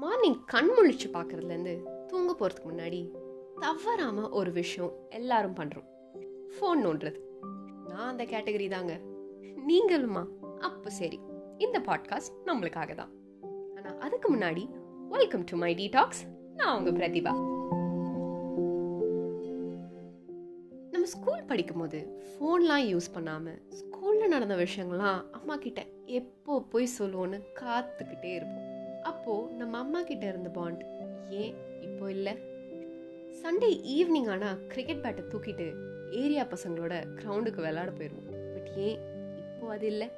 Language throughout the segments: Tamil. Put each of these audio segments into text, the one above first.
மார்னிங் கண் முழிச்சு பார்க்குறதுலேருந்து தூங்க போகிறதுக்கு முன்னாடி தவறாமல் ஒரு விஷயம் எல்லாரும் பண்ணுறோம் ஃபோன் நோண்டுறது. நான் அந்த கேட்டகரி தாங்க. நீங்களுமா? அப்போ சரி. இந்த பாட்காஸ்ட் நம்மளுக்காக தான். ஆனால் அதுக்கு முன்னாடி வெல்கம் டு மை டீடாக்ஸ் நான் உங்கள் பிரதிபா. நம்ம ஸ்கூல் படிக்கும்போது ஃபோன்லாம் யூஸ் பண்ணாமல் ஸ்கூலில் நடந்த விஷயங்கள்லாம் அம்மா கிட்ட எப்போ போய் சொல்லுவோன்னு காத்துக்கிட்டே இருப்போம். அப்போது நம்ம அம்மா கிட்ட இருந்த பாண்ட் ஏன் இப்போ இல்லை? சண்டே ஈவினிங் ஆனால் கிரிக்கெட் பேட்டை தூக்கிட்டு ஏரியா பசங்களோட கிரவுண்டுக்கு விளையாட போயிடுவோம் பட் ஏன் இப்போ அது இல்லை?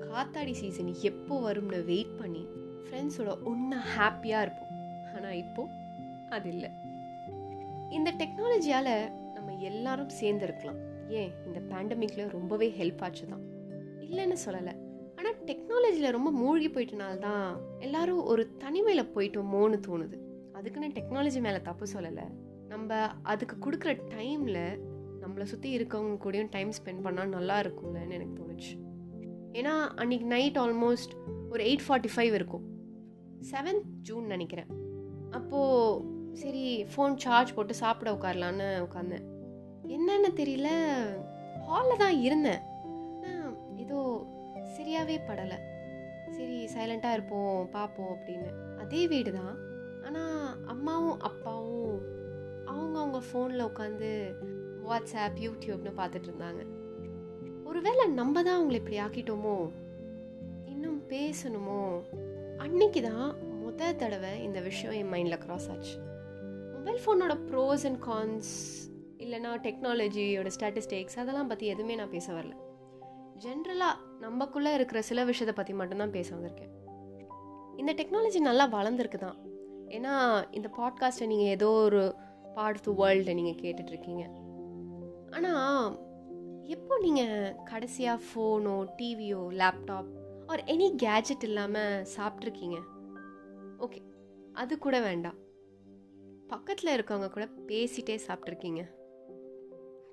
காத்தாடி சீசன் எப்போ வரும்னு வெயிட் பண்ணி ஃப்ரெண்ட்ஸோட ஒன்றா ஹாப்பியாக இருப்போம். ஆனால் இப்போ அது இல்லை. இந்த டெக்னாலஜியால் நம்ம எல்லாரும் சேர்ந்துருக்கலாம். ஏன்? இந்த பேண்டமிக்ல ரொம்பவே ஹெல்ப் ஆச்சு தான் இல்லைன்னு சொல்லலை. ஆனால் டெக்னாலஜியில் ரொம்ப மூழ்கி போயிட்டனால்தான் எல்லாரும் ஒரு தனிமையில் போயிட்டோமோன்னு தோணுது. அதுக்குன்னு டெக்னாலஜி மேலே தப்பு சொல்லலை. நம்ம அதுக்கு கொடுக்குற டைமில் நம்மளை சுற்றி இருக்கவங்க கூடயும் டைம் ஸ்பெண்ட் பண்ணால் நல்லா இருக்கும்லன்னு எனக்கு தோணுச்சு. ஏன்னா அன்றைக்கி நைட் ஆல்மோஸ்ட் ஒரு எயிட் ஃபார்ட்டி ஃபைவ் இருக்கும். செவன்த் ஜூன் நினைக்கிறேன். அப்போது சரி ஃபோன் சார்ஜ் போட்டு சாப்பிட உட்காரலான்னு உட்காந்தேன் என்னென்னு தெரியல. ஹாலில் தான் இருந்தேன். சரியாகவே படலை. சரி சைலண்ட்டாக இருப்போம் பார்ப்போம் அப்படின்னு. அதே வீடு தான். ஆனால் அம்மாவும் அப்பாவும் அவங்க அவங்க ஃபோனில் உட்காந்து வாட்ஸ்அப் யூடியூப்னு பார்த்துட்டு இருந்தாங்க. ஒருவேளை நம்ம தான் அவங்கள இப்படி ஆக்கிட்டோமோ? இன்னும் பேசணுமோ? அன்னைக்கு தான் முத தடவை இந்த விஷயம் என் மைண்டில் க்ராஸ் ஆச்சு. மொபைல் ஃபோனோட ப்ரோஸ் அண்ட் கான்ஸ் இல்லைனா டெக்னாலஜியோட ஸ்டாட்டிஸ்டிக்ஸ் அதெல்லாம் பற்றி எதுவுமே நான் பேச வரல. ஜென்ரலாக நம்மக்குள்ளே இருக்கிற சில விஷயத்தை பற்றி மட்டும்தான் பேச வந்திருக்கேன். இந்த டெக்னாலஜி நல்லா வளர்ந்துருக்கு தான் ஏன்னா இந்த பாட்காஸ்ட்டை நீங்கள் ஏதோ ஒரு பார்ட் ஆஃப் த வேர்ல்டை நீங்கள் கேட்டுட்ருக்கீங்க ஆனால் எப்போ நீங்கள் கடைசியாக ஃபோனோ டிவியோ லேப்டாப் ஆர் எனி கேஜெட் இல்லாமல் சாப்பிட்ருக்கீங்க ஓகே அது கூட வேண்டாம். பக்கத்தில் இருக்கவங்க கூட பேசிகிட்டே சாப்பிட்ருக்கீங்க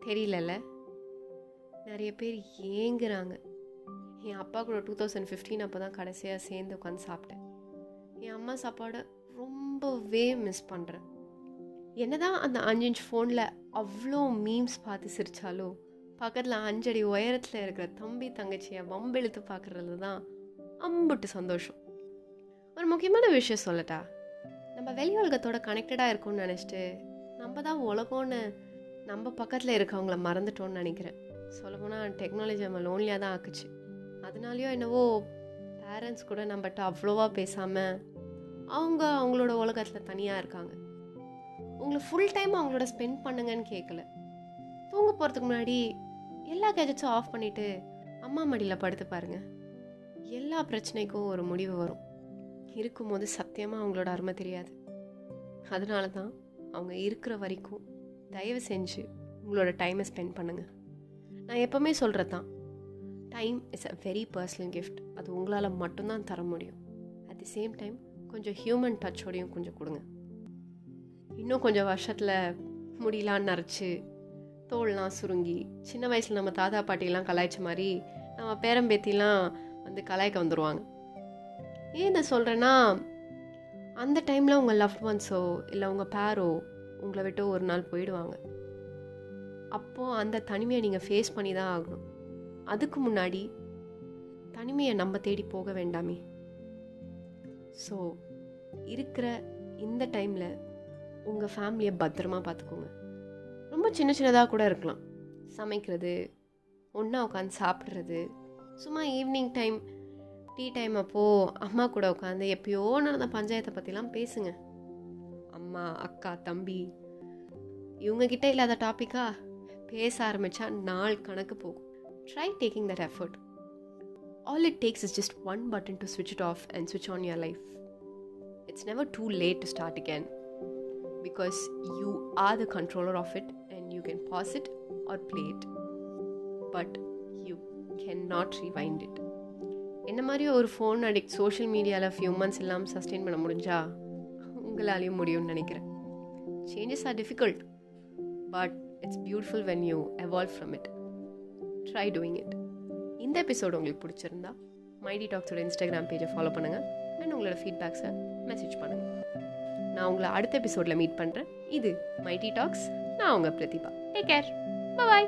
தெரியலல்ல? நிறைய பேர் ஏங்குறாங்க. என் அப்பா கூட டூ தௌசண்ட் ஃபிஃப்டீன் அப்போ தான் கடைசியாக சேர்ந்து உட்காந்து சாப்பிட்டேன். என் அம்மா சாப்பாடை ரொம்பவே மிஸ் பண்ணுறேன் என்ன தான் அந்த அஞ்சு இன்ச் ஃபோனில் அவ்வளோ மீம்ஸ் பார்த்து சிரித்தாலும் பக்கத்தில் அஞ்சடி உயரத்தில் இருக்கிற தம்பி தங்கச்சியை வம்பெழுத்து பார்க்குறது தான் அம்புட்டு சந்தோஷம். ஒரு முக்கியமான விஷயம் சொல்லட்டா? நம்ம வெளி உலகத்தோட கனெக்டடாக இருக்கோம்னு நினச்சிட்டு நம்ம தான் உலகம்னு நம்ம பக்கத்தில் இருக்கவங்கள மறந்துட்டோம்னு நினைக்கிறேன். சொல்லப்போனால் டெக்னாலஜி நம்ம லோன்லியாக தான் ஆக்குச்சு. அதனாலையோ என்னவோ பேரண்ட்ஸ் கூட நம்மகிட்ட அவ்வளோவா பேசாமல் அவங்க அவங்களோட உலகத்தில் தனியாக இருக்காங்க. உங்களை ஃபுல் டைம் அவங்களோட ஸ்பெண்ட் பண்ணுங்கன்னு கேட்கல தூங்க போகிறதுக்கு முன்னாடி எல்லா கேஜெட்ஸும் ஆஃப் பண்ணிவிட்டு அம்மா மடியில் படுத்து பாருங்கள் எல்லா பிரச்சனைக்கும் ஒரு முடிவு வரும். இருக்கும்போது சத்தியமாக அவங்களோட அருமை தெரியாது. அதனால தான் அவங்க இருக்கிற வரைக்கும் தயவு செஞ்சு உங்களோட டைமை ஸ்பெண்ட் பண்ணுங்கள் நான் எப்போவுமே சொல்கிறது தான் time is a very personal gift அது உங்களால் மட்டும்தான் தர முடியும். அட் தி சேம் டைம் கொஞ்சம் ஹியூமன் டச்சோடையும் கொஞ்சம் கொடுங்க. இன்னும் கொஞ்சம் வருஷத்தில் முடியலாம் நரைச்சி தோல்லாம் சுருங்கி சின்ன வயசில் நம்ம தாத்தா பாட்டிலாம் கலாய்ச்ச மாதிரி நம்ம பேரம்பேத்திலாம் வந்து கலாய்க்க வந்துடுவாங்க ஏன் இதை சொல்கிறேன்னா அந்த டைமில் உங்கள் லவ் ஒன்ஸோ இல்லை உங்கள் பேரோ உங்களை விட்டு ஒரு நாள் போயிடுவாங்க. அப்போது அந்த தனிமையை நீங்கள் ஃபேஸ் பண்ணி தான் ஆகணும். அதுக்கு முன்னாடி தனிமையை நம்ம தேடி போக வேண்டாமே. ஸோ இருக்கிற இந்த டைமில் உங்கள் ஃபேமிலியை பத்திரமா பார்த்துக்கோங்க. ரொம்ப சின்ன சின்னதாக கூட இருக்கலாம். சமைக்கிறது ஒன்றா உட்காந்து சாப்பிட்றது. சும்மா ஈவினிங் டைம் டீ டைம் அப்போது அம்மா கூட உட்காந்து எப்பயோ நடந்த பஞ்சாயத்தை பற்றிலாம் பேசுங்க. அம்மா அக்கா தம்பி இவங்கக்கிட்ட இல்லாத டாப்பிக்கா பேச ஆரம்பித்தா நாள் கணக்கு போகும். Try taking that effort all it takes is just one button to ஸ்விட்ச் இட் ஆஃப் அண்ட் ஸ்விட்ச் on your life it's never too late to start again because you are the controller of it and you can pause it or play it but you cannot rewind it. என்ன மாதிரி ஒரு ஃபோன் அடிக்ட் சோஷியல் மீடியாவில் ஃபியூ மந்த்ஸ் இல்லாமல் சஸ்டெயின் பண்ண முடிஞ்சா உங்களாலையும் முடியும்னு நினைக்கிறேன். Changes are difficult but it's beautiful when you evolve from it try doing it இந்த எபிசோடு உங்களுக்கு பிடிச்சிருந்தா மைடி டாக்ஸோட இன்ஸ்டாகிராம் பேஜை ஃபாலோ பண்ணுங்கள் அண்ட் உங்களோட ஃபீட்பேக்ஸை மெசேஜ் பண்ணுங்கள் நான் உங்களை அடுத்த எபிசோடில் மீட் பண்ணுறேன் இது மைட்டி டாக்ஸ் நான் உங்கள் பிரதிபா. Take care bye